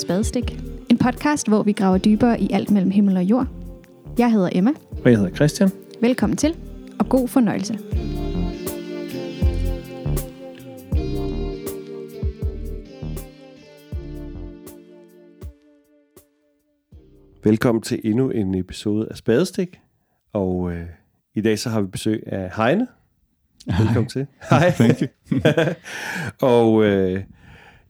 til Spadestik. En podcast, hvor vi graver dybere i alt mellem himmel og jord. Jeg hedder Emma. Og jeg hedder Christian. Velkommen til, og god fornøjelse. Velkommen til endnu en episode af Spadestik. Og øh, i dag så har vi besøg af Heine. Velkommen til. Hej. Thank you. og øh,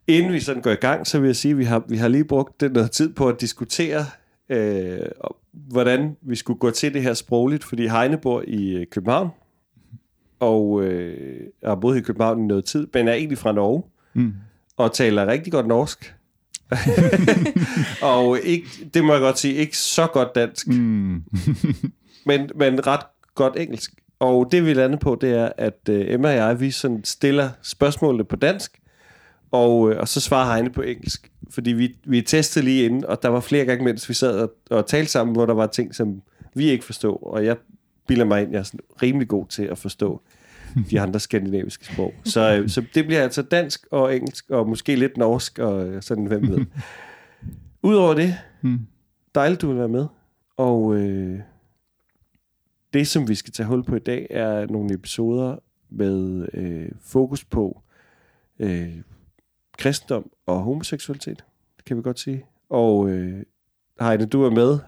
inden vi sådan går i gang, så vil jeg sige, at vi har, vi har lige brugt noget tid på at diskutere, øh, hvordan vi skulle gå til det her sprogligt, fordi Heine bor i øh, København, og øh, har boet i København i noget tid, men er egentlig fra Norge, mm. og taler rigtig godt norsk. og ikke, det må jeg godt sige, ikke så godt dansk, mm. men, men ret godt engelsk. Og det vi lander på, det er, at uh, Emma og jeg, vi sådan stiller spørgsmålene på dansk, og, uh, og så svarer Heine på engelsk. Fordi vi, vi testede lige inden, og der var flere gange, mens vi sad og, og talte sammen, hvor der var ting, som vi ikke forstod. Og jeg bilder mig ind, jeg er sådan rimelig god til at forstå de andre skandinaviske sprog. Så, uh, så det bliver altså dansk og engelsk, og måske lidt norsk, og sådan, hvem ved. Udover det, hmm. dejligt, du vil være med. Og... Uh, det, som vi skal tage hul på i dag, er nogle episoder med øh, fokus på øh, kristendom og homoseksualitet. Det kan vi godt sige. Og øh, Heine, du er med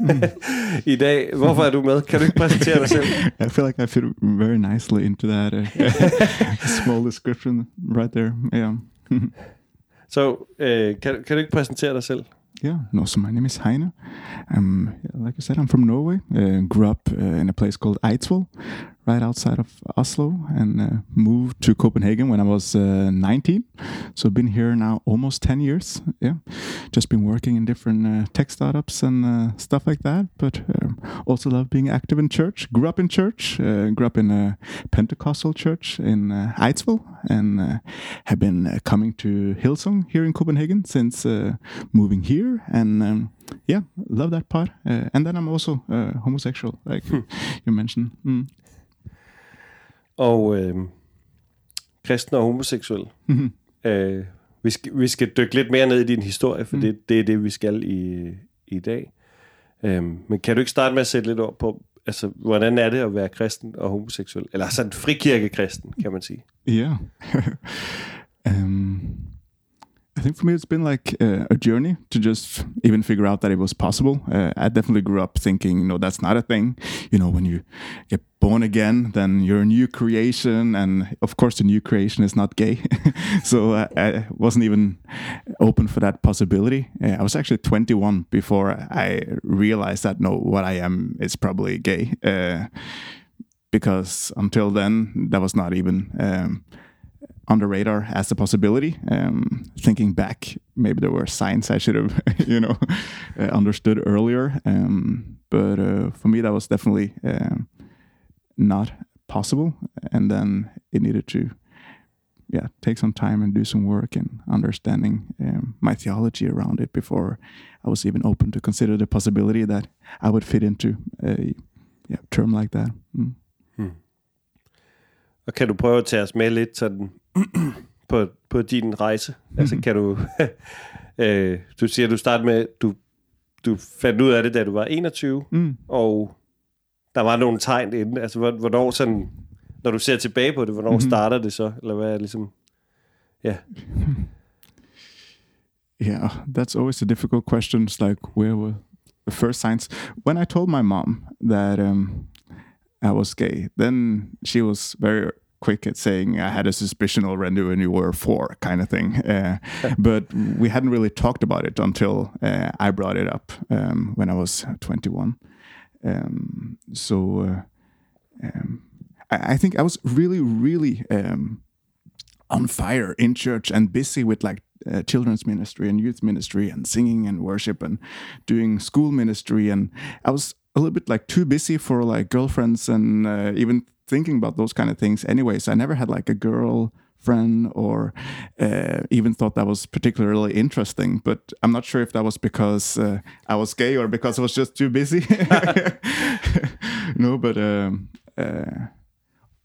mm. i dag. Hvorfor er du med? Kan du ikke præsentere dig selv? I feel like I fit very nicely into that uh, small description right there. Yeah. Så uh, kan, kan du ikke præsentere dig selv? Yeah, no, so my name is Heine. Um, like I said, I'm from Norway. Uh, grew up uh, in a place called Eidsvoll, right outside of Oslo, and uh, moved to Copenhagen when I was uh, 19. So I've been here now almost 10 years. Yeah, just been working in different uh, tech startups and uh, stuff like that. But um, also love being active in church. Grew up in church. grew up in a Pentecostal church in uh, Eidsvoll, and have been coming to Hillsong here in Copenhagen since moving here. And um, yeah, love that part. and then I'm also homosexual, like hmm. you mentioned. Mm. Og øh, kristen og homoseksuel. Mm-hmm. Øh, vi, skal, vi skal dykke lidt mere ned i din historie, for mm. det, det er det, vi skal i, i dag. Øh, men kan du ikke starte med at sætte lidt ord på, altså, hvordan er det at være kristen og homoseksuel? Eller sådan frikirkekristen, kan man sige. Ja. Yeah. I think for me, it's been like uh, a journey to just even figure out that it was possible. Uh, I definitely grew up thinking, no, that's not a thing. You know, when you get born again, then you're a new creation. And of course, the new creation is not gay. so I, I, wasn't even open for that possibility. Uh, I was actually 21 before I realized that, no, what I am is probably gay. Uh, because until then, that was not even. Um, on the radar as a possibility. Um, thinking back, maybe there were signs I should have, you know, uh, understood earlier. Um, but uh, for me, that was definitely um, not possible. And then it needed to, yeah, take some time and do some work and understanding um, my theology around it before I was even open to consider the possibility that I would fit into a yeah, term like that. Mm. Hmm. Og kan du prøve at tage os med lidt sådan på, på din rejse? Altså kan du... øh, du siger, du startede med, du, du fandt ud af det, da du var 21, mm. og der var nogle tegn inden. Altså hvornår sådan... Når du ser tilbage på det, hvornår mm-hmm. starter det så? Eller hvad er ligesom... Ja. Yeah, that's always a difficult question. It's like, where were the first signs? When I told my mom that um, I was gay, then she was very quick at saying I had a suspicion already when you were four, kind of thing. Uh, but we hadn't really talked about it until uh, I brought it up um, when I was 21. Um, so uh, um, I, I, think I was really, really um, on fire in church and busy with like uh, children's ministry and youth ministry and singing and worship and doing school ministry and I was a little bit like too busy for like girlfriends and uh, even thinking about those kind of things anyways i never had like a girl friend or uh, even thought that was particularly interesting but i'm not sure if that was because uh, i was gay or because i was just too busy. No but um, uh,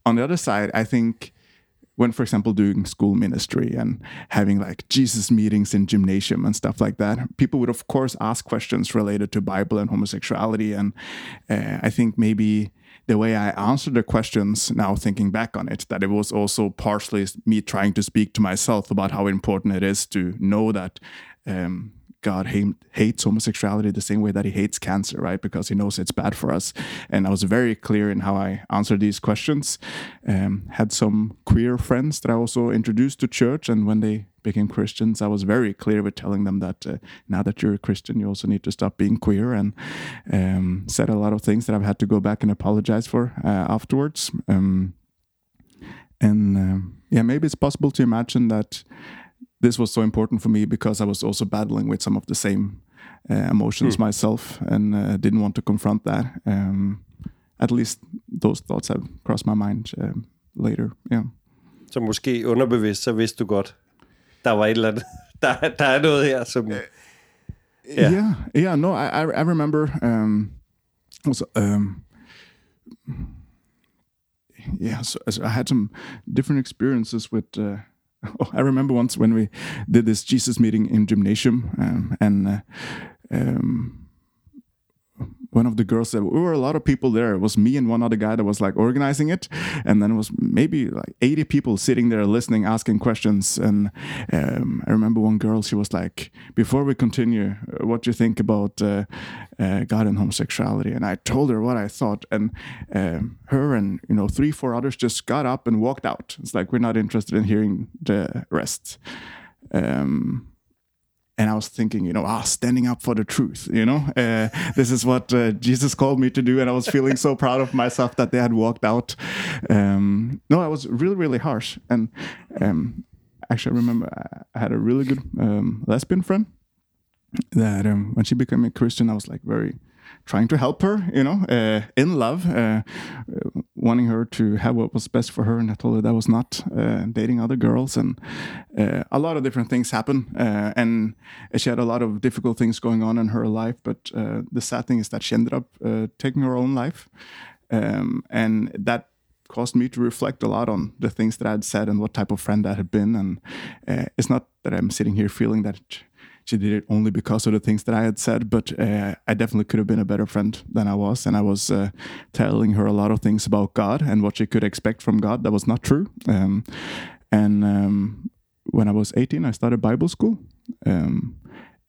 on the other side i think when, for example, doing school ministry and having like Jesus meetings in gymnasium and stuff like that, people would of course ask questions related to Bible and homosexuality. And uh, I think maybe the way I answered the questions now, thinking back on it, that it was also partially me trying to speak to myself about how important it is to know that um, God hate, hates homosexuality the same way that he hates cancer, right? Because he knows it's bad for us. And I was very clear in how I answered these questions. Um, had some queer friends that I also introduced to church, and when they became Christians, I was very clear with telling them that uh, now that you're a Christian, you also need to stop being queer, and um, said a lot of things that I've had to go back and apologize for uh, afterwards. Um, and um, yeah, maybe it's possible to imagine that this was so important for me because I was also battling with some of the same uh, emotions hmm. myself and uh, didn't want to confront that. Um, at least those thoughts have crossed my mind um, later. Yeah. Så måske underbevidst, så vidste du godt, der var et eller andet, der, der er noget her, som... Yeah. yeah, yeah, no, I, I remember um, also, um, yeah, so, so I had some different experiences with uh, Oh, I remember once when we did this Jesus meeting in gymnasium, um, and uh, um, one of the girls said we were a lot of people there. It was me and one other guy that was like organizing it. And then it was maybe like 80 people sitting there listening asking questions. And um, i remember one girl she was like before we continue uh, what do you think about uh, uh, god and homosexuality? And i told her what i thought. And um, her and you know three four others just got up and walked out. It's like we're not interested in hearing the rest. Um, and I was thinking, you know, ah, standing up for the truth, you know, uh, this is what uh, Jesus called me to do, and I was feeling so proud of myself that they had walked out. Um, no, I was really, really harsh, and um, actually, I remember I had a really good um, lesbian friend that um, when she became a Christian, I was like very trying to help her, you know, uh, in love, uh, wanting her to have what was best for her. And I told her that was not uh, dating other girls. And uh, a lot of different things happened. Uh, and she had a lot of difficult things going on in her life. But uh, the sad thing is that she ended up taking her own life. Um, and that caused me to reflect a lot on the things that I had said and what type of friend I had been. And it's not that I'm sitting here feeling that she did it only because of the things that I had said, but uh, I definitely could have been a better friend than I was. And I was uh, telling her a lot of things about God and what she could expect from God that was not true. Um, and um, when I was 18, I started Bible school. Um,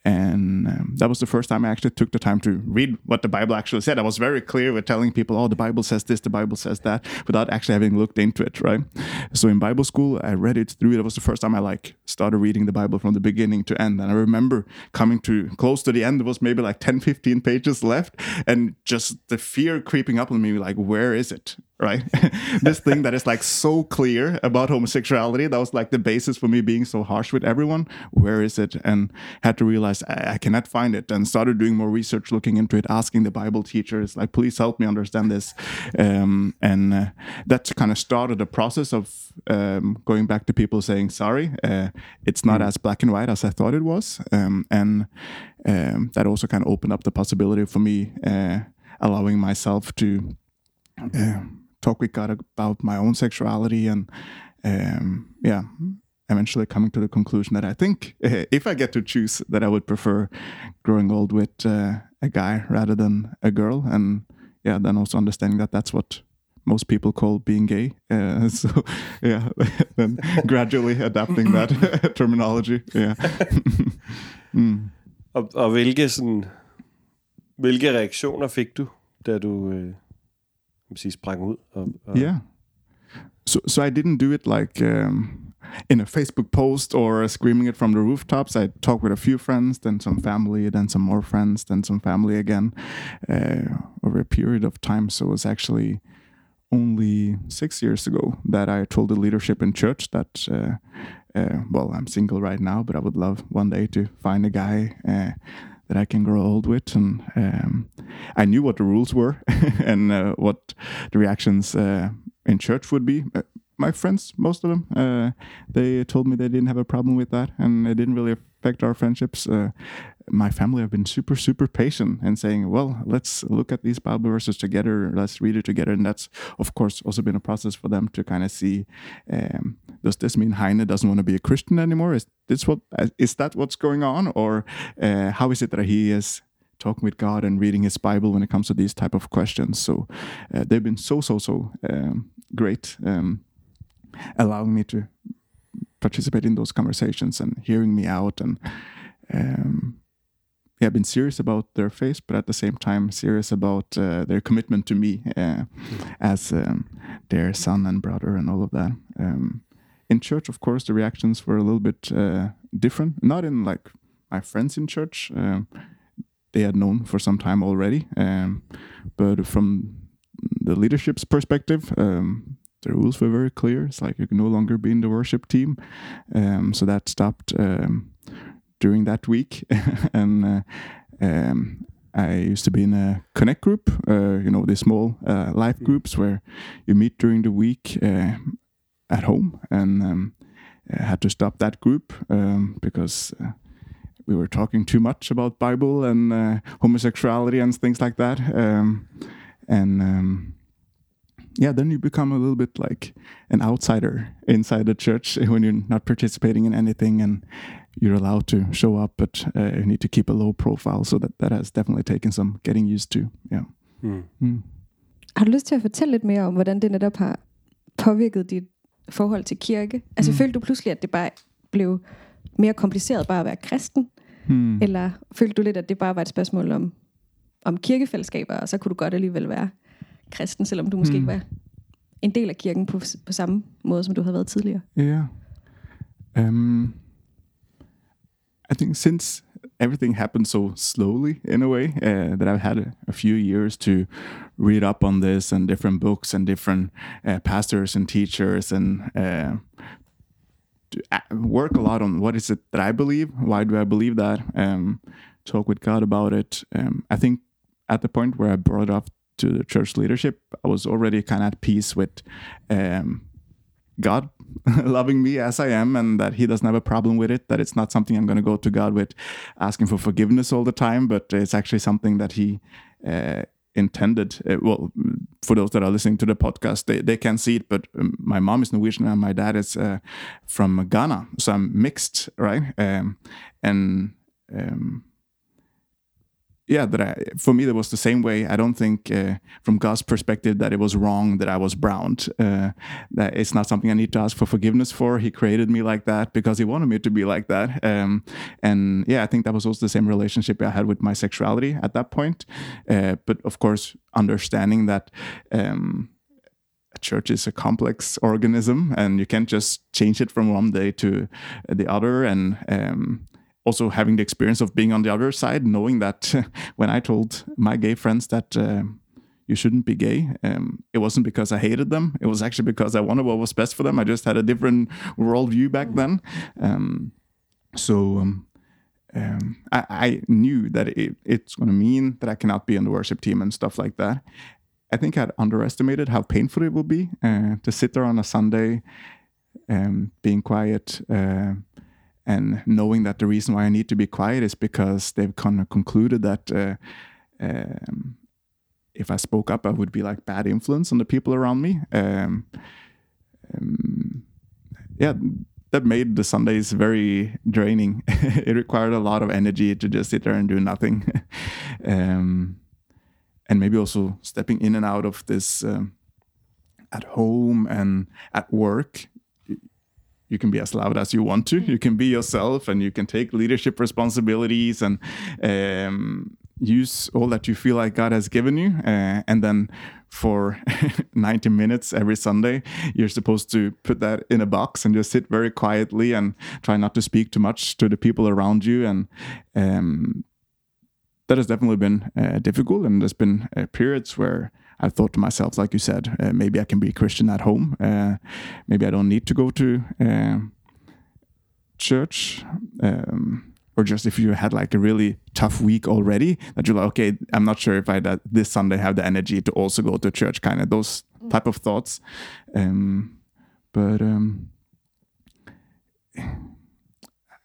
and um, that was the first time I actually took the time to read what the Bible actually said. I was very clear with telling people, "Oh, the Bible says this, the Bible says that," without actually having looked into it. Right. So in Bible school, I read it through. That was the first time I like started reading the Bible from the beginning to end. And I remember coming to close to the end. There was maybe like 10, 15 pages left, and just the fear creeping up on me, like, "Where is it?" Right? this thing that is like so clear about homosexuality. That was like the basis for me being so harsh with everyone. Where is it? And had to realize I, I cannot find it and started doing more research, looking into it, asking the Bible teachers, like, please help me understand this. Um, and uh, that kind of started a process of um, going back to people saying, sorry, uh, it's not mm. as black and white as I thought it was. Um, and um, that also kind of opened up the possibility for me uh, allowing myself to uh, talk with God about my own sexuality and um, yeah, eventually coming to the conclusion that I think uh, if I get to choose, that I would prefer growing old with uh, a guy rather than a girl, and yeah, then also understanding that that's what most people call being gay. Uh, so yeah, then gradually adapting that terminology. Yeah. mm. og, og hvilke sådan, hvilke reaktioner fik du, da du øh, sige, sprang ud. Og, og yeah. So, so I didn't do it like um, in a Facebook post or screaming it from the rooftops. I talked with a few friends, then some family, then some more friends, then some family again uh, over a period of time. So it was actually only six years ago that I told the leadership in church that, uh, uh, well, I'm single right now, but I would love one day to find a guy uh, that I can grow old with. And um, I knew what the rules were and uh, what the reactions uh, in church would be. Uh, my friends, most of them, uh, they told me they didn't have a problem with that, and it didn't really affect our friendships. Uh, my family have been super, super patient and saying, well, let's look at these Bible verses together, let's read it together. And that's, of course, also been a process for them to kind of see um, does this mean Heine doesn't want to be a Christian anymore? Is this what is that what's going on? Or uh, how is it that he is talking with God and reading his Bible when it comes to these type of questions? So uh, they've been so, so, so um, great, um, allowing me to participate in those conversations and hearing me out and um, yeah, been serious about their faith, but at the same time serious about uh, their commitment to me uh, as um, their son and brother and all of that. Um, in church, of course, the reactions were a little bit uh, different. Not in like my friends in church; um, they had known for some time already, um, but from the leadership's perspective, um, the rules were very clear. It's like you can no longer be in the worship team, um, so that stopped during that week, and uh, um, I used to be in a connect group, uh, you know, the small uh, life groups where you meet during the week uh, at home, and um, I had to stop that group um, because uh, we were talking too much about Bible and uh, homosexuality and things like that, um, and um, yeah, then you become a little bit like an outsider inside the church when you're not participating in anything and you're allowed to show up, but uh, you need to keep a low profile. So that, that has definitely taken some getting used to. Yeah. Mm. Mm. Har du lyst til at fortælle lidt mere om, hvordan det netop har påvirket dit forhold til kirke? Altså mm. følte du pludselig, at det bare blev mere kompliceret bare at være kristen? Mm. Eller følte du lidt, at det bare var et spørgsmål om, om kirkefællesskaber, og så kunne du godt alligevel være kristen, selvom du måske mm. ikke var en del af kirken på, på samme måde, som du havde været tidligere? Ja. Yeah. Um I think since everything happened so slowly in a way uh, that I've had a, a, few years to read up on this and different books and different uh, pastors and teachers and uh, uh work a lot on what is it that I believe, why do I believe that, um, talk with God about it. Um, I think at the point where I brought up to the church leadership, I was already kind of at peace with um, God loving me as I am and that he doesn't have a problem with it, that it's not something I'm going to go to God with asking for forgiveness all the time, but it's actually something that he uh, intended. Uh, well, for those that are listening to the podcast, they, they can see it, but um, my mom is Norwegian and my dad is uh, from Ghana. So I'm mixed, right? Um, and um, yeah, that I, for me that was the same way. I don't think, uh, from God's perspective, that it was wrong that I was browned Uh, that it's not something I need to ask for forgiveness for. He created me like that because He wanted me to be like that. Um, and yeah, I think that was also the same relationship I had with my sexuality at that point. Uh, but of course, understanding that. Um, a church is a complex organism and you can't just change it from one day to the other and um, also having the experience of being on the other side, knowing that when I told my gay friends that uh, you shouldn't be gay, um, it wasn't because I hated them. It was actually because I wanted what was best for them. I just had a different worldview back then. Um, so um, um I, I, knew that it, it's going to mean that I cannot be on the worship team and stuff like that. I think I'd underestimated how painful it would be uh, to sit there on a Sunday, um, being quiet. Uh, and knowing that the reason why I need to be quiet is because they've kind of concluded that uh, um, if I spoke up, I would be like bad influence on the people around me. Um, um, yeah, that made the Sundays very draining. it required a lot of energy to just sit there and do nothing, um, and maybe also stepping in and out of this um, at home and at work you can be as loud as you want to. You can be yourself, and you can take leadership responsibilities and um, use all that you feel like God has given you. Uh, and then for 90 minutes every Sunday, you're supposed to put that in a box and just sit very quietly and try not to speak too much to the people around you. And um, that has definitely been uh, difficult. And there's been uh, periods where I've thought to myself, like you said, uh, maybe I can be a Christian at home. Uh, maybe I don't need to go to uh, church. Um, or just if you had like a really tough week already, that you're like, okay, I'm not sure if I that this Sunday have the energy to also go to church, kind of those mm. type of thoughts. Um, but um,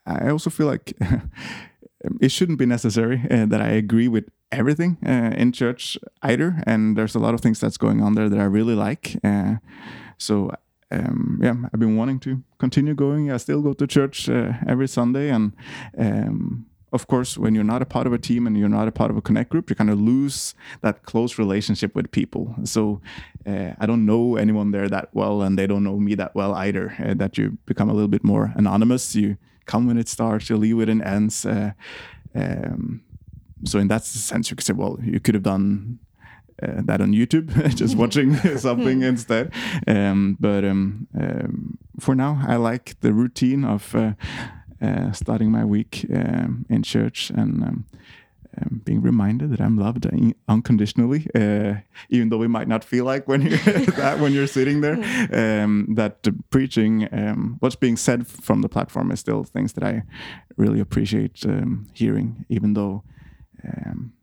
I also feel like it shouldn't be necessary uh, that I agree with everything uh, in church either. And there's a lot of things that's going on there that I really like. Uh, so um, yeah, I've been wanting to continue going. I still go to church uh, every Sunday, and um, of course, when you're not a part of a team and you're not a part of a connect group, you kind of lose that close relationship with people. So uh, I don't know anyone there that well, and they don't know me that well either. Uh, that you become a little bit more anonymous. You come when it starts, you leave when it ends. Uh, um, so in that sense, you could say, well, you could have done uh, that on YouTube, just watching something instead. Um, but um, um, for now, I like the routine of uh, uh, starting my week um, in church and um, um, being reminded that I'm loved unconditionally, uh, even though we might not feel like when you're that when you're sitting there. that preaching, what's being said from the platform, is still things that I really appreciate hearing, even though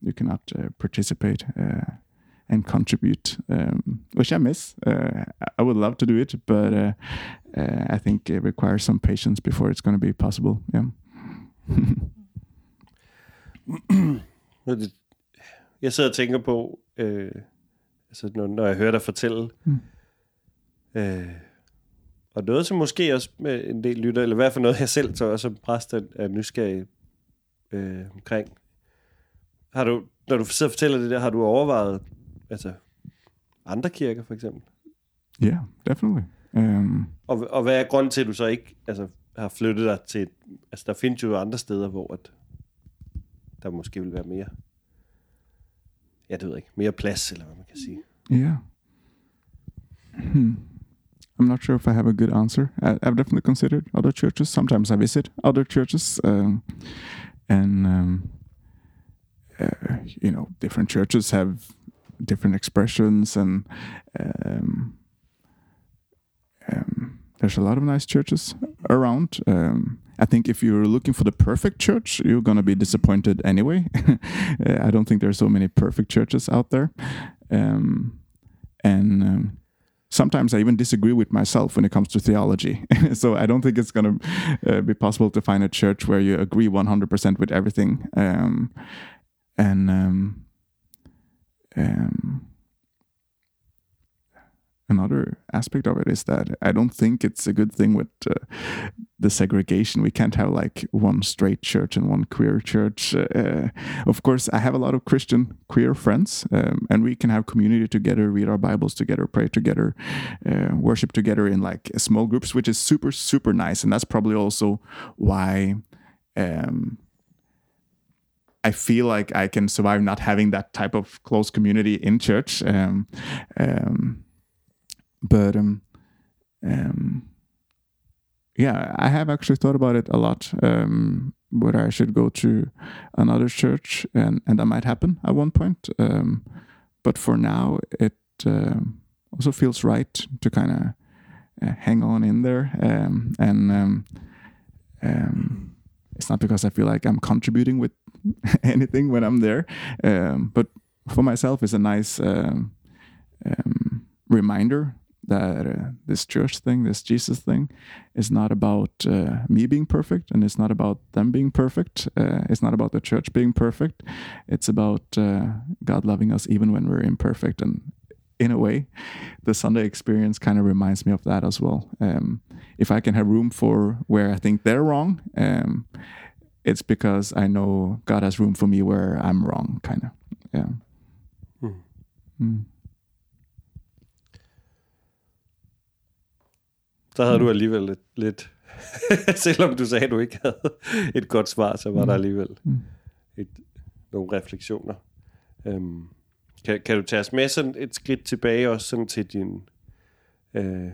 you cannot uh, participate uh, and contribute, um, which I miss. Uh, I would love to do it, but uh, uh, I think it requires some patience before it's going to be possible. Yeah. jeg sidder og tænker på, øh, altså når, når jeg hører dig fortælle, mm. øh, og noget som måske også med en del lytter, eller i hvert fald noget jeg selv så også som præst er, er nysgerrig øh, omkring. Har du, når du sidder og fortæller det der, har du overvejet altså andre kirker for eksempel? Ja, yeah, definitely. Um... Og, og hvad er grunden til, at du så ikke altså, har flyttet dig til... Altså, der findes jo andre steder, hvor at der måske vil være mere... Ja, det ved jeg ikke. Mere plads, eller hvad man kan sige. Yeah. Hmm. I'm not sure if I have a good answer. I, I've definitely considered other churches. Sometimes I visit other churches, um, and um, uh, you know, different churches have different expressions and um, um, there's a lot of nice churches around. Um, I think if you're looking for the perfect church, you're going to be disappointed anyway. I don't think there's so many perfect churches out there. Um, and um, sometimes I even disagree with myself when it comes to theology. so I don't think it's going to uh, be possible to find a church where you agree 100% with everything. Um, and um, um, another aspect of it is that I don't think it's a good thing with uh, the segregation. We can't have like one straight church and one queer church. Uh, of course, I have a lot of Christian queer friends, um, and we can have community together, read our Bibles together, pray together, uh, worship together in like small groups, which is super super nice. And that's probably also why. Um, I feel like I can survive not having that type of close community in church. Um, um, but um, um, yeah, I have actually thought about it a lot. Um, whether I should go to another church, and and that might happen at one point. Um, but for now, it uh, also feels right to kind of uh, hang on in there, and it's not because I feel like I'm contributing with anything when I'm there. Um, but for myself, it's a nice um, um, reminder that uh, this church thing, this Jesus thing, is not about uh, me being perfect, and it's not about them being perfect. Uh, it's not about the church being perfect. It's about uh, God loving us even when we're imperfect. And in a way, the Sunday experience kind of reminds me of that as well. Um, if I can have room for where I think they're wrong, um, it's because I know God has room for me where I'm wrong, kind of. Yeah. Mm. Mm. Så havde mm. du alligevel lidt, lidt selvom du sagde, at du ikke havde et godt svar, så var mm. der alligevel mm. et, nogle refleksioner. Um, kan, kan du tage os med sådan et skridt tilbage også sådan til din øh,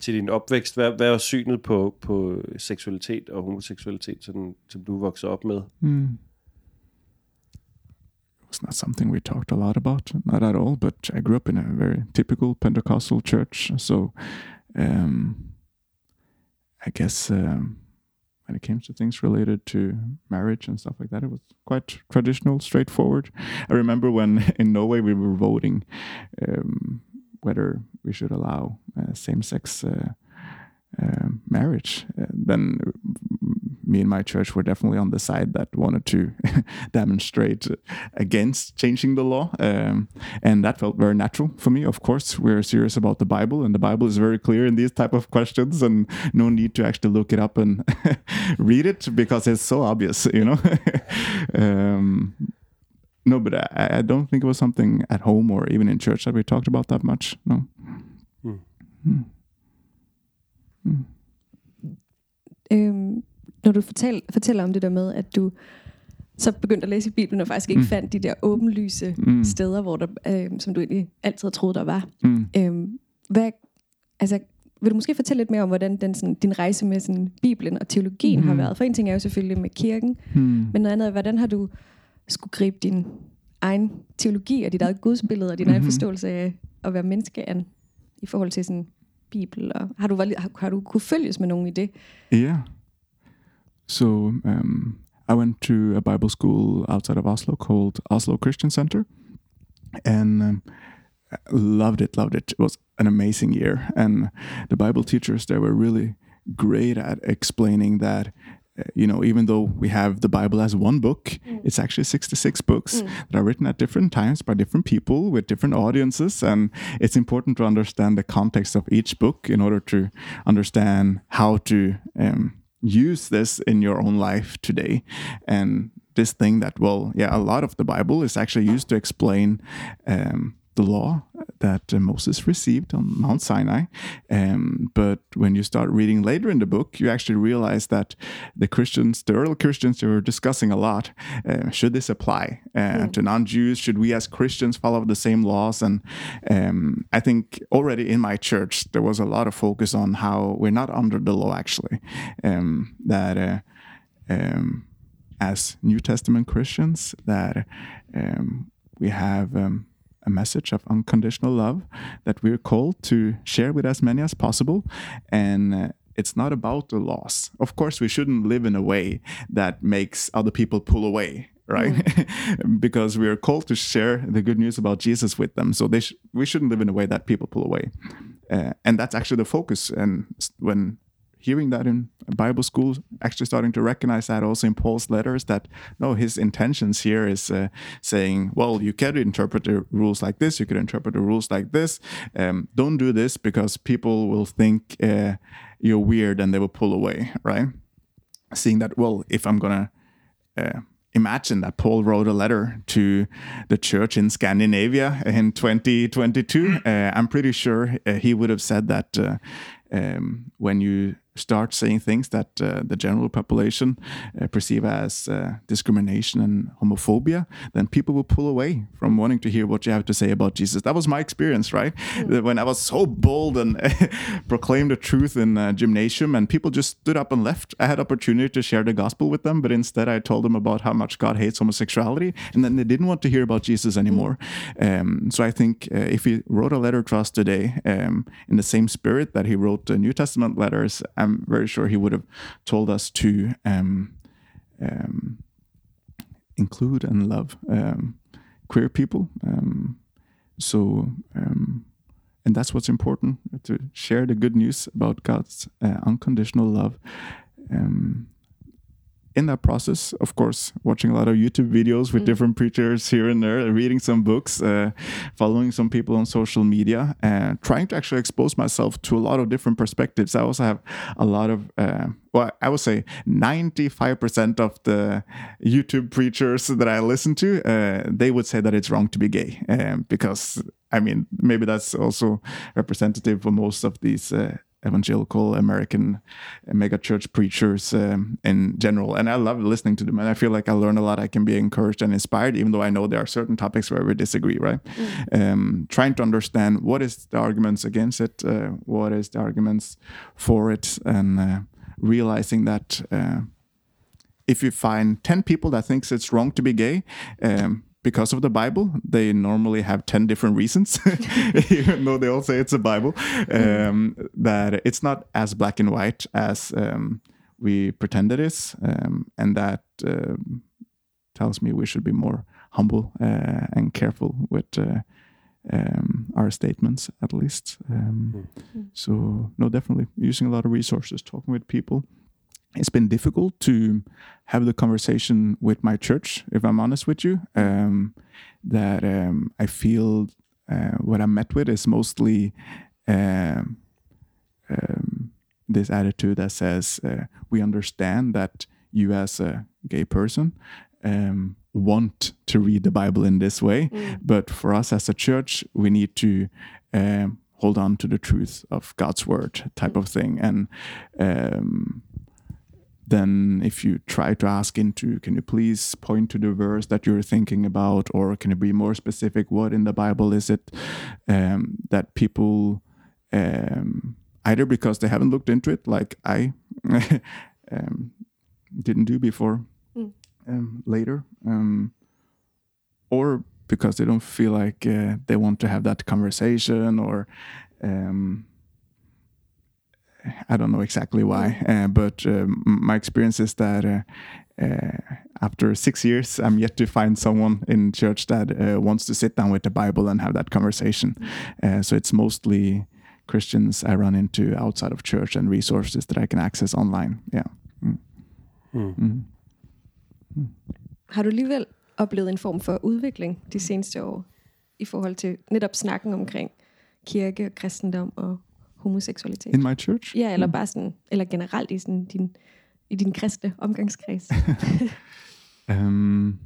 til din opvækst, hvad, hvad er synet på, på seksualitet og homoseksualitet, sådan, som du voksede op med? Mm. It was not something we talked a lot about, not at all, but I grew up in a very typical Pentecostal church, so um, I guess um, when it came to things related to marriage and stuff like that, it was quite traditional, straightforward. I remember when in Norway we were voting um, whether we should allow uh, same-sex uh, uh, marriage. then me and my church were definitely on the side that wanted to demonstrate against changing the law, um, and that felt very natural for me. Of course, we're serious about the Bible, and the Bible is very clear in these type of questions, and no need to actually look it up and read it because it's so obvious, you know. um, no, but I, I, don't think it was something at home or even in church that we talked about that much. No. Mm. Mm. Mm. Øhm, når du fortæl, fortæller om det der med, at du så begyndte at læse i Bibelen og faktisk ikke mm. fandt de der åbenlyse mm. steder, hvor der, øhm, som du egentlig altid troet, der var. Mm. Øhm, hvad, altså, vil du måske fortælle lidt mere om, hvordan den, sådan, din rejse med sådan, Bibelen og teologien mm. har været? For en ting er jo selvfølgelig med kirken, mm. men noget andet er, hvordan har du skulle gribe din egen teologi og dit eget gudsbillede og din mm-hmm. egen forståelse af at være menneske an i forhold til sådan Bibel? Og har, du, har, har du kunne følges med nogen i det? Yeah. So um, I went to a Bible school outside of Oslo called Oslo Christian Center. And um, loved it, loved it. It was an amazing year. And the Bible teachers, they were really great at explaining that you know, even though we have the Bible as one book, mm. it's actually 66 books mm. that are written at different times by different people with different audiences. And it's important to understand the context of each book in order to understand how to um, use this in your own life today. And this thing that, well, yeah, a lot of the Bible is actually used to explain um, the law that uh, Moses received on Mount Sinai. Um, but when you start reading later in the book, you actually realize that the Christians, the early Christians, were discussing a lot. Uh, should this apply uh, mm. to non-Jews? Should we, as Christians, follow the same laws? And um, I think already in my church there was a lot of focus on how we're not under the law. Actually, um, that uh, um, as New Testament Christians, that um, we have um, a message of unconditional love that we're called to share with as many as possible. And uh, it's not about the loss. Of course, we shouldn't live in a way that makes other people pull away right? Mm. because we are called to share the good news about Jesus with them. So they sh- we shouldn't live in a way that people pull away. Uh, and that's actually the focus. And when hearing that in Bible school, actually starting to recognize that also in Paul's letters that no, his intentions here is uh, saying, well, you can interpret the rules like this, you could interpret the rules like this. Um, don't do this because people will think uh, you're weird and they will pull away, right? Seeing that, well, if I'm gonna uh, imagine that Paul wrote a letter to the church in Scandinavia in 2022. Uh, I'm pretty sure uh, he would have said that uh, um, when you start saying things that uh, the general population uh, perceive as uh, discrimination and homophobia, then people will pull away from wanting to hear what you have to say about Jesus. That was my experience, right? Mm. When I was so bold and proclaimed the truth in a gymnasium, and people just stood up and left. I had opportunity to share the gospel with them, but instead I told them about how much God hates homosexuality, and then they didn't want to hear about Jesus anymore. Mm. Um, so I think uh, if he wrote a letter to us today um, in the same spirit that he wrote the New Testament letters, I'm very sure he would have told us to um, um, include and love um, queer people. Um, so, um, and that's what's important to share the good news about God's uh, unconditional love. Um, in that process, of course, watching a lot of YouTube videos with mm. different preachers here and there, reading some books, uh, following some people on social media, and trying to actually expose myself to a lot of different perspectives. I also have a lot of, uh, well, I would say 95% of the YouTube preachers that I listen to, uh, they would say that it's wrong to be gay um, because I mean, maybe that's also representative for most of these uh, evangelical American megachurch preachers um, in general. And I love listening to them. And I feel like I learn a lot. I can be encouraged and inspired, even though I know there are certain topics where we disagree, right? Mm. Um, trying to understand what is the arguments against it, uh, what is the arguments for it, and uh, realizing that uh, if you find 10 people that thinks it's wrong to be gay, um, because of the Bible, they normally have 10 different reasons, even though they all say it's a Bible, um, that it's not as black and white as um, we pretend it is. Um, and that um, tells me we should be more humble uh, and careful with uh, um, our statements, at least. Mm. So, no, definitely using a lot of resources, talking with people it's been difficult to have the conversation with my church, if I'm honest with you. Um, that um, I feel uh, what I'm met with is mostly um, um, this attitude that says uh, we understand that you as a gay person um, want to read the Bible in this way, mm. but for us as a church, we need to um, hold on to the truth of God's word, type mm. of thing, and um, then if you try to ask into can you please point to the verse that you're thinking about or can you be more specific what in the bible is it um, that people um, either because they haven't looked into it like i um, didn't do before mm. later um, or because they don't feel like uh, they want to have that conversation or um, I don't know exactly why, mm. uh, but um, my experience is that uh, uh, after six years, I'm yet to find someone in church that uh, wants to sit down with the Bible and have that conversation. Mm. Uh, so it's mostly Christians I run into outside of church and resources that I can access online. Yeah. Mm. Mm. Mm. Mm. Har du alligevel oplevet en form for udvikling de seneste år i forhold til netop snakken omkring kirke og kristendom og homoseksualitet. In my church? Ja, eller mm. bare sådan, eller generelt i, sådan din, i din kristne omgangskreds. um,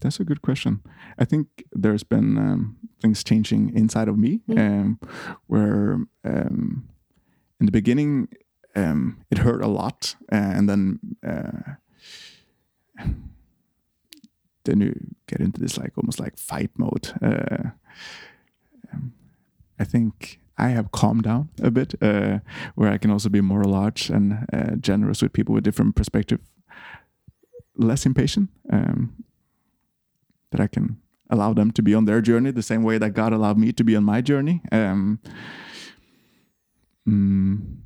that's a good question. I think there's been um, things changing inside of me, mm. um, where um, in the beginning um, it hurt a lot, uh, and then uh, then you get into this like almost like fight mode. Uh, I think I have calmed down a bit, uh, where I can also be more large and uh, generous with people with different perspective, less impatient. Um, that I can allow them to be on their journey the same way that God allowed me to be on my journey. Um, mm,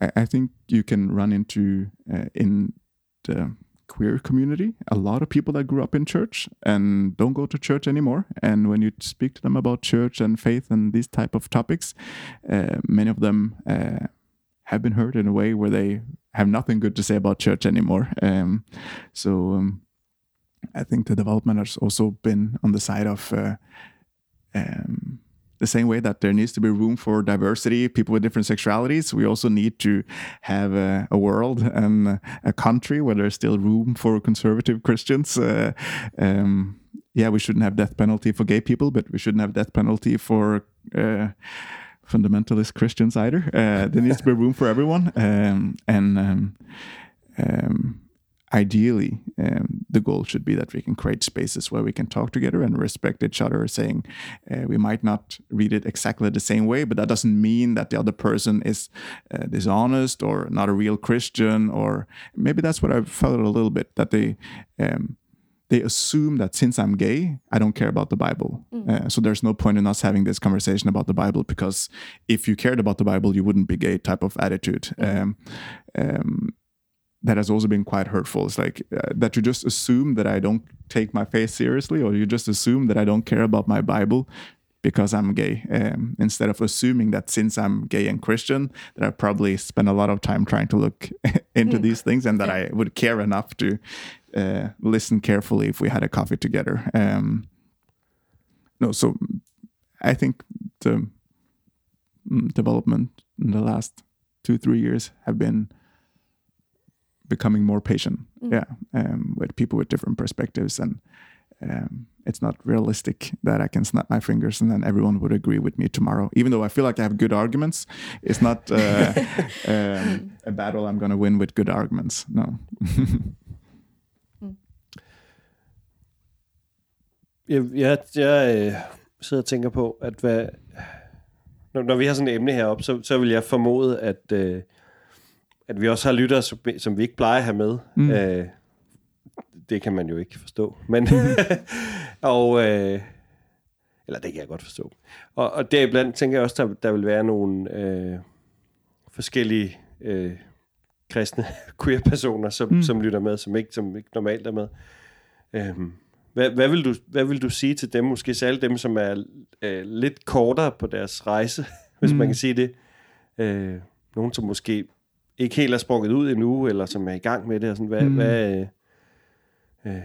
I, I, think you can run into uh, in the queer community, a lot of people that grew up in church and don't go to church anymore. And when you speak to them about church and faith and these type of topics, uh, many of them uh, have been hurt in a way where they have nothing good to say about church anymore. Um, so um, I think the development has also been on the side of uh, um, the same way that there needs to be room for diversity, people with different sexualities, we also need to have a, a world and a country where there's still room for conservative Christians. Uh, um, yeah, we shouldn't have death penalty for gay people, but we shouldn't have death penalty for uh, fundamentalist Christians either. Uh, there needs to be room for everyone, um, and um, um ideally, um, the goal should be that we can create spaces where we can talk together and respect each other, saying uh, we might not read it exactly the same way, but that doesn't mean that the other person is uh, dishonest or not a real Christian, or maybe that's what I felt a little bit that they. Um, they assume that since I'm gay, I don't care about the Bible. Mm. Uh, so there's no point in us having this conversation about the Bible because if you cared about the Bible, you wouldn't be gay type of attitude. Mm. Um, um, that has also been quite hurtful. It's like uh, that you just assume that I don't take my faith seriously, or you just assume that I don't care about my Bible because I'm gay, um, instead of assuming that since I'm gay and Christian, that I probably spend a lot of time trying to look into mm. these things, and that I would care enough to uh, listen carefully if we had a coffee together. Um, no, so I think the mm, development in the last two three years have been becoming more patient. Mm. Yeah, um, with people with different perspectives, and um, it's not realistic that I can snap my fingers and then everyone would agree with me tomorrow. Even though I feel like I have good arguments, it's not uh, um, a battle I'm going to win with good arguments. No. mm. Jeg, jeg, jeg øh, sidder og tænker på, at hvad, når, når vi har sådan et emne heroppe, så, så vil jeg formode, at øh, at vi også har lyttere, som, som vi ikke plejer at have med. Mm. Øh, det kan man jo ikke forstå. Men og, øh, eller det kan jeg godt forstå. Og, og deriblandt tænker jeg også, der, der vil være nogle øh, forskellige øh, kristne queer-personer, som, mm. som lytter med, som ikke, som ikke normalt er med. Øhm, hvad, hvad, vil du, hvad vil du sige til dem, måske særligt dem, som er øh, lidt kortere på deres rejse, hvis mm. man kan sige det? Øh, nogen, som måske ikke helt er sprunget ud endnu, eller som er i gang med det, og sådan, hvad, mm. hvad øh, øh, jeg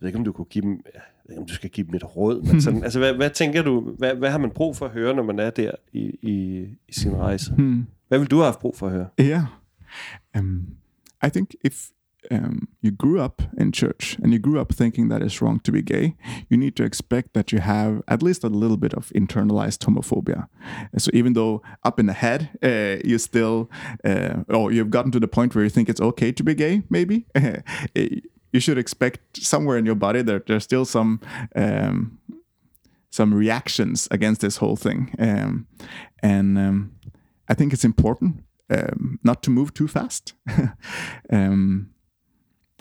ved ikke, om du kunne give dem, jeg ved ikke, om du skal give dem et råd, men sådan, altså, hvad, hvad tænker du, hvad, hvad har man brug for at høre, når man er der i, i, i sin rejse? Mm. Hvad vil du have haft brug for at høre? Yeah. Um, I think if um, you grew up in church and you grew up thinking that it's wrong to be gay, you need to expect that you have at least a little bit of internalized homophobia. So even though up in the head uh, you still, uh, or you've gotten to the point where you think it's okay to be gay, maybe. you should expect somewhere in your body that there's still some um, some reactions against this whole thing, um, and um, I think it's important um, not to move too fast. um,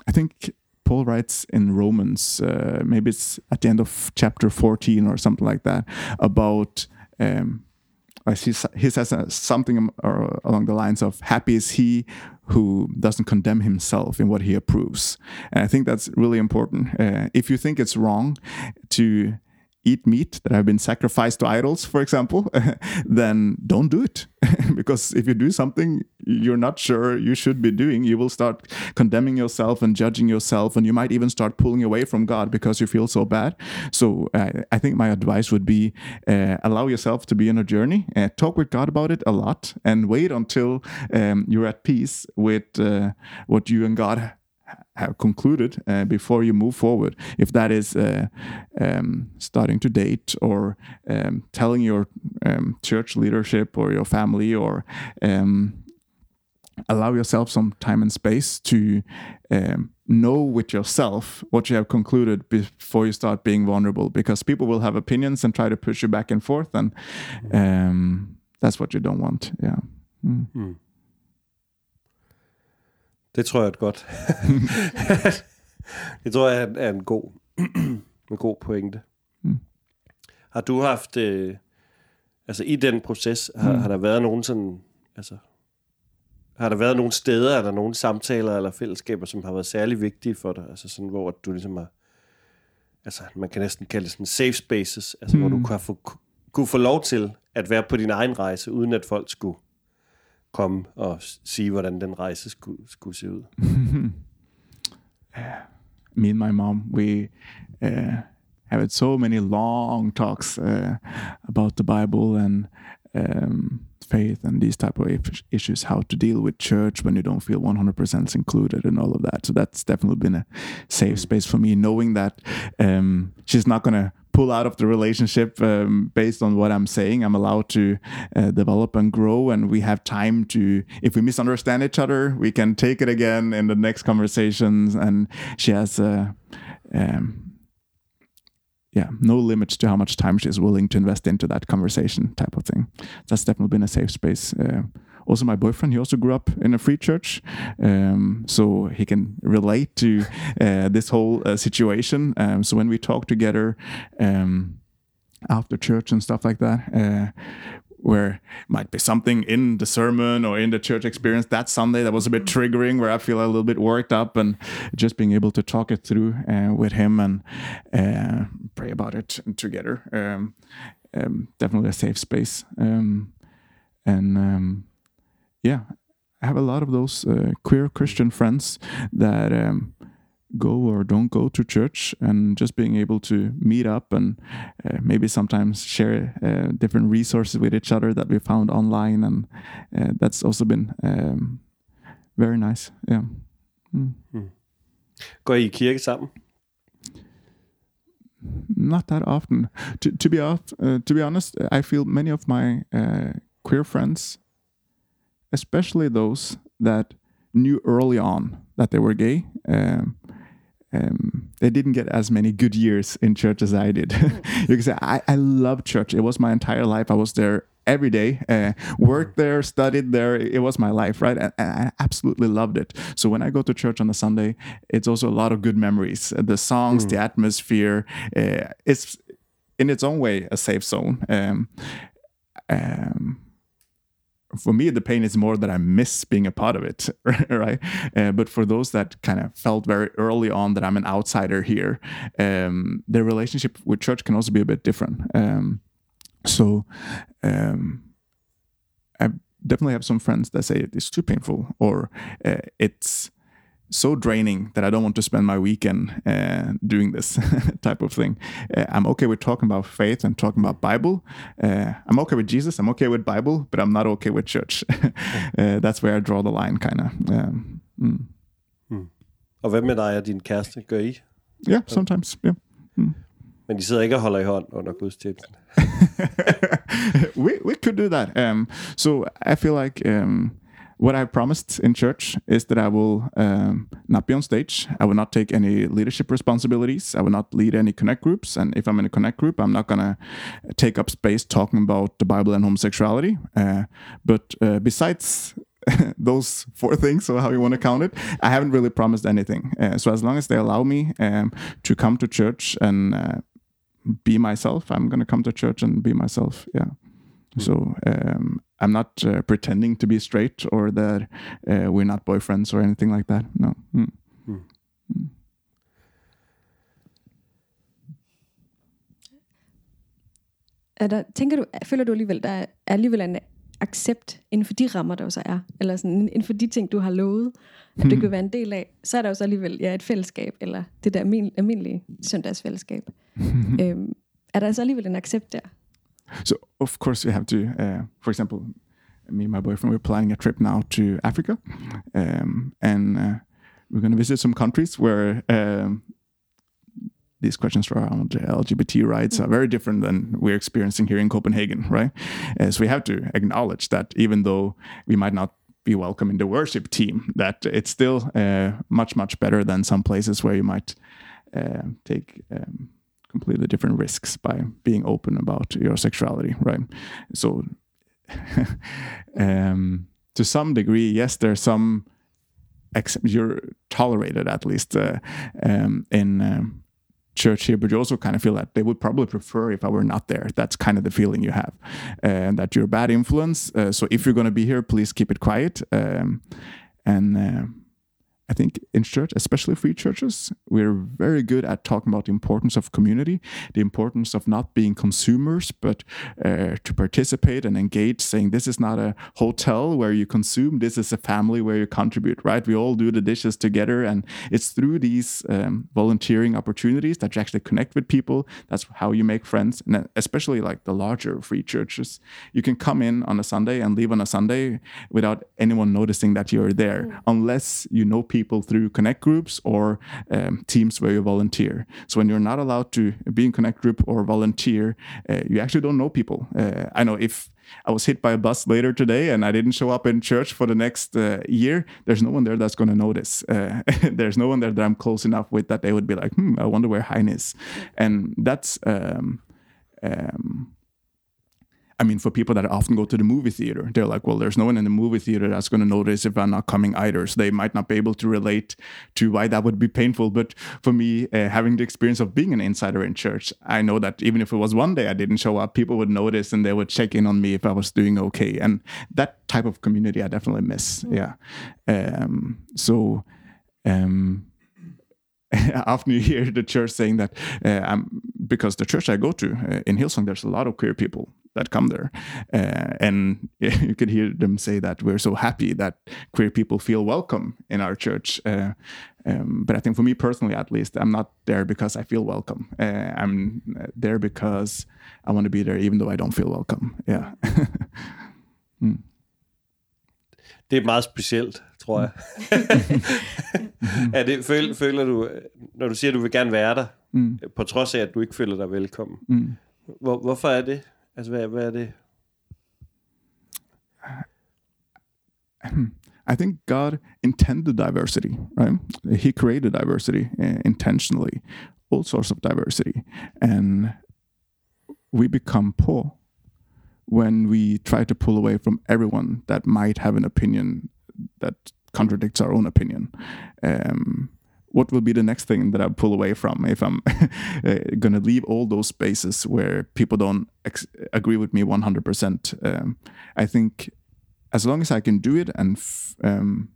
I think Paul writes in Romans, uh, maybe it's at the end of chapter 14 or something like that, about. Um, he, he says uh, something along the lines of happy is he who doesn't condemn himself in what he approves and i think that's really important uh, if you think it's wrong to eat meat that have been sacrificed to idols, for example, then don't do it. because if you do something you're not sure you should be doing, you will start condemning yourself and judging yourself, and you might even start pulling away from God because you feel so bad. So uh, I think my advice would be uh, allow yourself to be on a journey, uh, talk with God about it a lot, and wait until um, you're at peace with uh, what you and God have concluded uh, before you move forward. If that is uh, um, starting to date or um, telling your um, church leadership or your family or um, allow yourself some time and space to um, know with yourself what you have concluded before you start being vulnerable because people will have opinions and try to push you back and forth and um, that's what you don't want yeah mm. Mm. Det tror jeg er godt. det tror jeg er en god, en god pointe. Mm. Har du haft, øh, altså i den proces, har, mm. har der været nogen sådan, altså, har der været nogle steder, er der nogle samtaler eller fællesskaber, som har været særlig vigtige for dig? Altså sådan, hvor du ligesom har, altså man kan næsten kalde det sådan safe spaces, altså mm. hvor du kunne få, kunne få lov til at være på din egen rejse, uden at folk skulle komme og sige, hvordan den rejse skulle, skulle se ud? Me and my mom, we uh, have had so many long talks uh, about the Bible and um, faith and these type of issues, how to deal with church when you don't feel 100% included and all of that. So that's definitely been a safe space for me, knowing that um, she's not going to pull out of the relationship um, based on what I'm saying. I'm allowed to uh, develop and grow, and we have time to. If we misunderstand each other, we can take it again in the next conversations. And she has, uh, um, yeah, no limits to how much time she's willing to invest into that conversation type of thing. That's definitely been a safe space. Uh, also my boyfriend he also grew up in a free church um, so he can relate to uh, this whole uh, situation um, so when we talk together um, after church and stuff like that uh, where might be something in the sermon or in the church experience that Sunday that was a bit triggering, where I feel a little bit worked up, and just being able to talk it through uh, with him and uh, pray about it together. Um, um, definitely a safe space. Um, and um, yeah, I have a lot of those uh, queer Christian friends that um, go or don't go to church, and just being able to meet up and uh, maybe sometimes share uh, different resources with each other that we found online, and uh, that's also been um, very nice. Yeah. Mm. Mm. Går I kirke sammen? Not that often. To, to be off, uh, to be honest, I feel many of my uh, queer friends especially those that knew early on that they were gay. Um, um, they didn't get as many good years in church as I did. you can say I, I love church. It was my entire life. I was there every day, uh, worked there, studied there. It was my life, right? And, and, I absolutely loved it. So when I go to church on a Sunday, it's also a lot of good memories. The songs, mm. the atmosphere. Uh, it's in its own way a safe zone. Um, um, for me the pain is more that i miss being a part of it right? Uh, but for those that kind of felt very early on that i'm an outsider here um, their relationship with church can also be a bit different. Um, so um, i've definitely have some friends that say it's too painful or uh, it's so draining that I don't want to spend my weekend uh, doing this type of thing. Uh, I'm okay with talking about faith and talking about Bible. Uh, I'm okay with Jesus. I'm okay with Bible, but I'm not okay with church. Uh, that's where I draw the line, kind of. Um, mm. Hmm. Og hvad med dig og din kæreste? Gør I? Yeah, sometimes. Yeah. Mm. Men de sidder ikke og holder i hånd under gudstjenesten. we we could do that. Um, so I feel like um, what I promised in church is that I will um, not be on stage. I will not take any leadership responsibilities. I will not lead any connect groups. And if I'm in a connect group, I'm not gonna take up space talking about the Bible and homosexuality. Uh, but uh, besides those four things, or how you want to count it, I haven't really promised anything. Uh, so as long as they allow me um, to come to church and uh, be myself, I'm going to come to church and be myself. Yeah. So um, I'm not uh, pretending to be straight or that uh, we're not boyfriends or anything like that. No. Mm. Mm. Mm. Er der, tænker du, føler du alligevel, der er alligevel en accept inden for de rammer, der jo så er, eller sådan inden for de ting, du har lovet, at det kan være en del af, så er der jo så alligevel ja, et fællesskab, eller det der almindelige søndagsfællesskab. øhm, er der så alligevel en accept der? So of course you have to, uh, for example, me and my boyfriend we're planning a trip now to Africa, um, and uh, we're going to visit some countries where um, these questions around LGBT rights are very different than we're experiencing here in Copenhagen, right? Uh, so we have to acknowledge that even though we might not be welcome in the worship team, that it's still uh, much much better than some places where you might uh, take. Um, completely different risks by being open about your sexuality, right? So, um, to some degree, yes, there's some you're tolerated at least uh, um, in um, church here, but you also kind of feel that they would probably prefer if I were not there. That's kind of the feeling you have, and uh, that you're a bad influence. Uh, so if you're going to be here, please keep it quiet. Um, and uh, I think in church, especially free churches, we're very good at talking about the importance of community, the importance of not being consumers, but uh, to participate and engage, saying this is not a hotel where you consume, this is a family where you contribute, right? We all do the dishes together. And it's through these um, volunteering opportunities that you actually connect with people. That's how you make friends. And especially like the larger free churches, you can come in on a Sunday and leave on a Sunday without anyone noticing that you're there, mm. unless you know people through connect groups or um, teams where you volunteer. So when you're not allowed to be in connect group or volunteer, uh, you actually don't know people. Uh, I know if I was hit by a bus later today and I didn't show up in church for the next uh, year, there's no one there that's going to notice. Uh, there's no one there that I'm close enough with that they would be like, hmm, I wonder where Hein is. And that's. Um, um, I mean, for people that often go to the movie theater, they're like, well, there's no one in the movie theater that's going to notice if I'm not coming either. So they might not be able to relate to why that would be painful. But for me, uh, having the experience of being an insider in church, I know that even if it was one day I didn't show up, people would notice and they would check in on me if I was doing okay. And that type of community I definitely miss. Yeah. Um, so, um, often you hear the church saying that uh, because the church I go to uh, in Hillsong, there's a lot of queer people that come there, uh, and you could hear them say that we're so happy that queer people feel welcome in our church. Uh, um, but I think for me personally, at least, I'm not there because I feel welcome. Uh, I'm there because I want to be there, even though I don't feel welcome. Yeah. mm. Det er meget specielt, tror jeg. er det, føl, føler du, når du siger, at du vil gerne være der, mm. på trods af, at du ikke føler dig velkommen, mm. Hvor, hvorfor er det? Altså, hvad, hvad er det? I think God intended diversity, right? He created diversity uh, intentionally, all sorts of diversity. And we become poor when we try to pull away from everyone that might have an opinion that contradicts our own opinion. Um, what will be the next thing that I pull away from if I'm uh, going to leave all those spaces where people don't agree with me 100%? Um, I think as long as I can do it and um,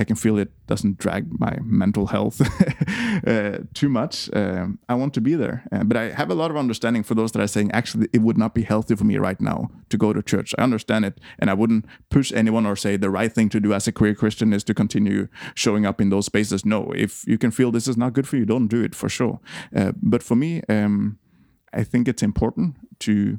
I can feel it doesn't drag my mental health uh, too much. Um, I want to be there, uh, but I have a lot of understanding for those that are saying actually it would not be healthy for me right now to go to church. I understand it, and I wouldn't push anyone or say the right thing to do as a queer Christian is to continue showing up in those spaces. No, if you can feel this is not good for you, don't do it for sure. Uh, but for me, um, I think it's important to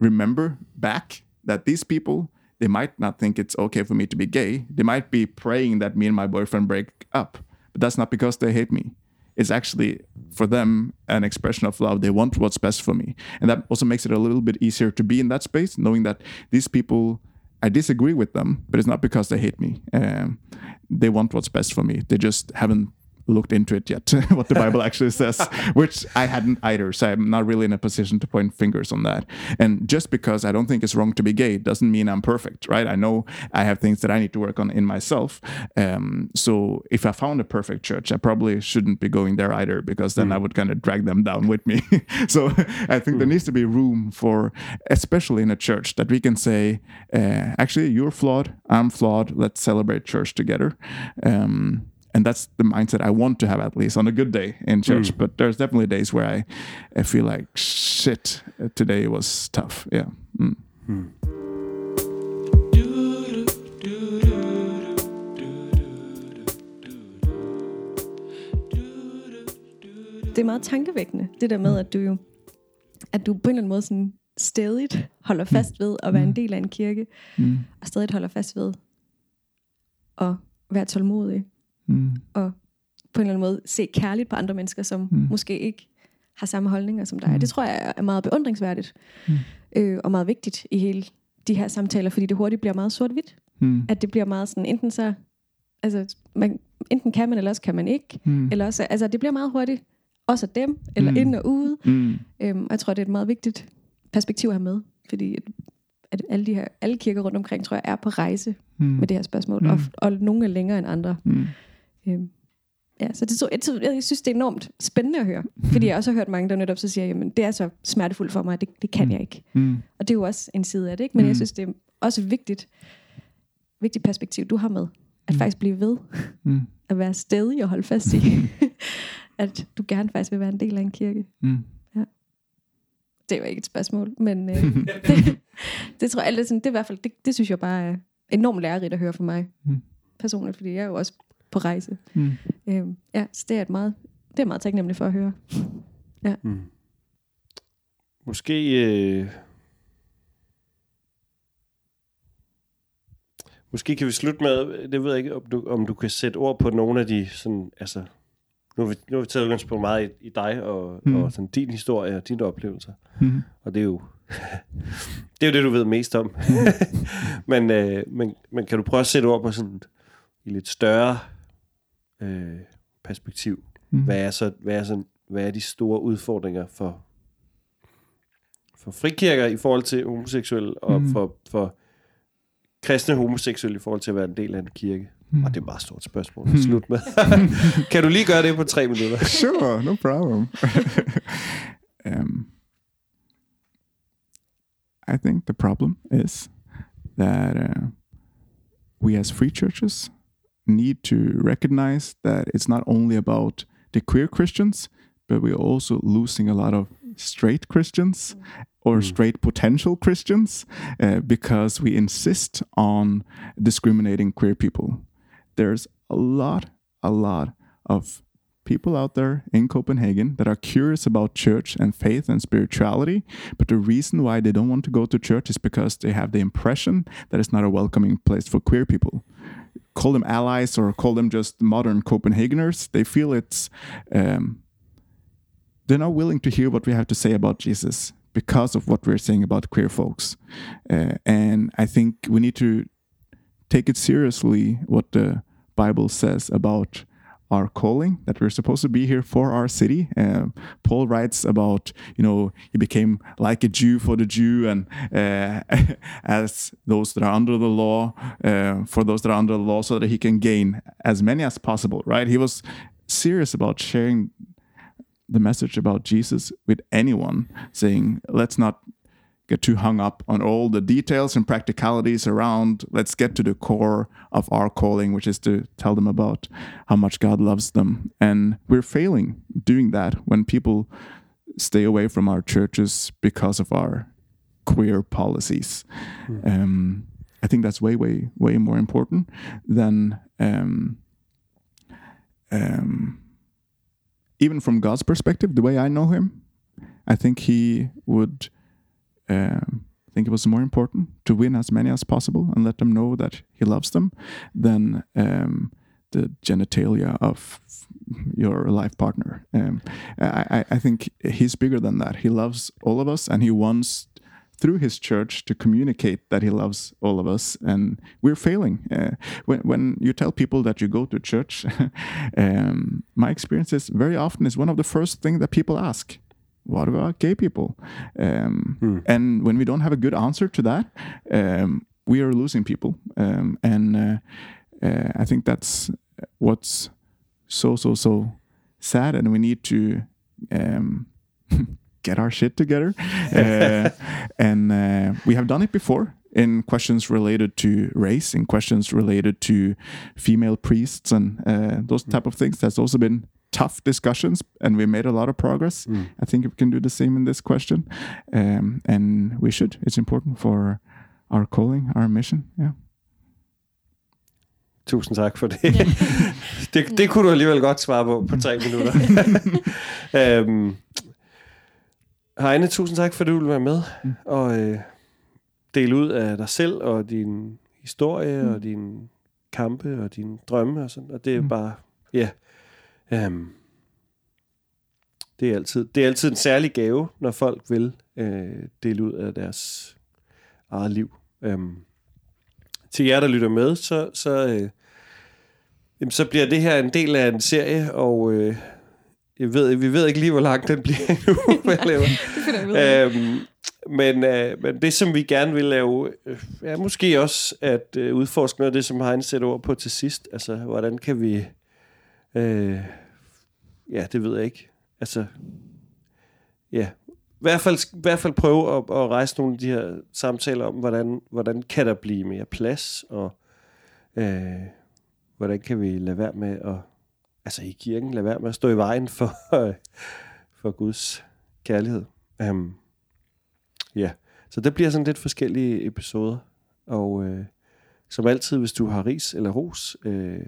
remember back that these people they might not think it's okay for me to be gay. They might be praying that me and my boyfriend break up, but that's not because they hate me. It's actually for them an expression of love. They want what's best for me. And that also makes it a little bit easier to be in that space, knowing that these people, I disagree with them, but it's not because they hate me. Um, they want what's best for me. They just haven't looked into it yet, what the Bible actually says, which I hadn't either. So I'm not really in a position to point fingers on that. And just because I don't think it's wrong to be gay doesn't mean I'm perfect, right? I know I have things that I need to work on in myself. Um, so if I found a perfect church, I probably shouldn't be going there either because then mm. I would kind of drag them down with me. so I think mm. there needs to be room for, especially in a church, that we can say, uh, actually, you're flawed, I'm flawed, let's celebrate church together. Um, and that's the mindset I want to have at least on a good day in church. Mm. But there's definitely days where I, I feel like shit. Today was tough. Yeah. Mm. Mm. Det er meget tankevækkende, det der med, at du jo, at du på en eller anden måde sådan stadigt holder fast ved at være en del af en kirke, mm. og stadig holder fast ved at være tålmodig, Mm. Og på en eller anden måde se kærligt på andre mennesker, som mm. måske ikke har samme holdninger som dig. Mm. Det tror jeg er meget beundringsværdigt. Mm. Øh, og meget vigtigt i hele de her samtaler, fordi det hurtigt bliver meget sort-hvidt. Mm. At det bliver meget sådan, enten så, altså, man, enten kan man, eller også kan man ikke. Mm. Eller også, altså, det bliver meget hurtigt, også af dem, eller mm. ind og ude. Mm. Øhm, og jeg tror, det er et meget vigtigt perspektiv at have med, fordi at alle, de her, alle kirker rundt omkring, tror jeg, er på rejse mm. med det her spørgsmål, mm. og, og nogle er længere end andre. Mm. Øhm, ja, så det, så, jeg, jeg synes, det er enormt spændende at høre. Fordi jeg også har hørt mange, der netop så siger, jamen det er så smertefuldt for mig, det, det kan mm. jeg ikke. Mm. Og det er jo også en side af det, ikke? Men mm. jeg synes, det er også vigtigt, vigtigt perspektiv, du har med. At mm. faktisk blive ved. Mm. At være stedig og holde fast i. at du gerne faktisk vil være en del af en kirke. Mm. Ja. Det var ikke et spørgsmål, men øh, det, det tror jeg, det, sådan, det, er i hvert fald, det, det synes jeg bare er enormt lærerigt at høre for mig. Mm. Personligt, fordi jeg er jo også på rejse. Mm. Øhm, ja, så det er et meget, det er meget taknemmelig for at høre. Ja. Mm. Måske... Øh... Måske kan vi slutte med, det ved jeg ikke, om du, om du kan sætte ord på nogle af de sådan, altså, nu har vi, nu har vi taget udgangspunkt meget i, i dig og, mm. og sådan din historie og dine oplevelser. Mm. Og det er jo det er jo det, du ved mest om. men, øh, men, men kan du prøve at sætte ord på sådan i lidt større øh, perspektiv. Mm. Hvad, er så, hvad, er så, hvad er de store udfordringer for, for frikirker i forhold til homoseksuelle, og mm. for, for kristne homoseksuelle i forhold til at være en del af en kirke? Mm. Og det er et stort spørgsmål at slutte med. kan du lige gøre det på tre minutter? sure, no problem. um, I think the problem is that uh, we as free churches need to recognize that it's not only about the queer Christians, but we're also losing a lot of straight Christians or mm. straight potential Christians uh, because we insist on discriminating queer people. There's a lot, a lot of people out there in Copenhagen that are curious about church and faith and spirituality, but the reason why they don't want to go to church is because they have the impression that it's not a welcoming place for queer people call them allies or call them just modern Copenhageners. They feel it's um, they're not willing to hear what we have to say about Jesus because of what we're saying about queer folks. Uh, and I think we need to take it seriously what the Bible says about our calling that we're supposed to be here for our city. Uh, Paul writes about, you know, he became like a Jew for the Jew, and uh, as those that are under the law, uh, for those that are under the law, so that he can gain as many as possible, right? He was serious about sharing the message about Jesus with anyone, saying, let's not get too hung up on all the details and practicalities around. Let's get to the core of our calling, which is to tell them about how much God loves them. And we're failing doing that when people stay away from our churches because of our queer policies. Mm. Um, I think that's way, way, way more important than um, um, even from God's perspective, the way I know Him. I think He would um, think it was more important to win as many as possible and let them know that He loves them than um, the genitalia of your life partner. Um, I, I think He's bigger than that. He loves all of us and He wants through his church to communicate that he loves all of us and we're failing uh, when, when you tell people that you go to church um, my experience is very often is one of the first things that people ask what about gay people um, hmm. and when we don't have a good answer to that um, we are losing people um, and uh, uh, i think that's what's so so so sad and we need to um, get our shit together. uh, and uh, we have done it before in questions related to race, in questions related to female priests, and uh, those type of things. That's also been tough discussions, and we made a lot of progress. Mm. I think we can do the same in this question, um, and we should. It's important for our calling, our mission. Yeah. Tusind tak for det. det. Det kunne du alligevel godt svare på på tre minutter. um, Heine, tusind tak, for at du ville være med mm. og øh, dele ud af dig selv og din historie mm. og din kampe og dine drømme og sådan. Og det er mm. bare, ja, um, det er altid, det er altid en særlig gave, når folk vil øh, dele ud af deres eget liv. Um, til jer, der lytter med, så, så, øh, jamen, så bliver det her en del af en serie, og øh, jeg ved, vi ved ikke lige, hvor lang den bliver nu. Nej, øhm, men, øh, men det, som vi gerne vil lave, øh, er måske også at øh, udforske noget af det, som Heinz sætter ord på til sidst. Altså, hvordan kan vi... Øh, ja, det ved jeg ikke. Altså, ja. I hvert fald, i hvert fald prøve at, at rejse nogle af de her samtaler om, hvordan, hvordan kan der blive mere plads, og øh, hvordan kan vi lade være med at altså i kirken, lade være med at stå i vejen for, for Guds kærlighed. Um, ja, så det bliver sådan lidt forskellige episoder, og øh, som altid, hvis du har ris eller ros, øh,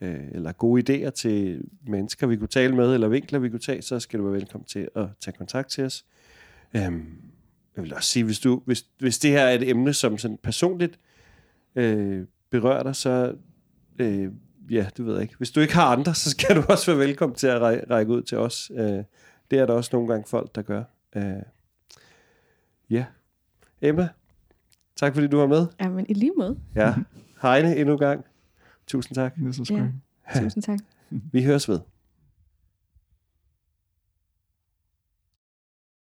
øh, eller gode idéer til mennesker, vi kunne tale med, eller vinkler, vi kunne tage, så skal du være velkommen til at tage kontakt til os. Um, jeg vil også sige, hvis, du, hvis, hvis det her er et emne, som sådan personligt øh, berører dig, så øh, ja, det ved jeg ikke. Hvis du ikke har andre, så skal du også være velkommen til at række ud til os. Øh, det er der også nogle gange folk, der gør. Øh, ja. Emma, tak fordi du var med. Ja, men i lige måde. Ja. Heine endnu en gang. Tusind tak. Det er så skønt. Ja. Tusind tak. Vi høres ved.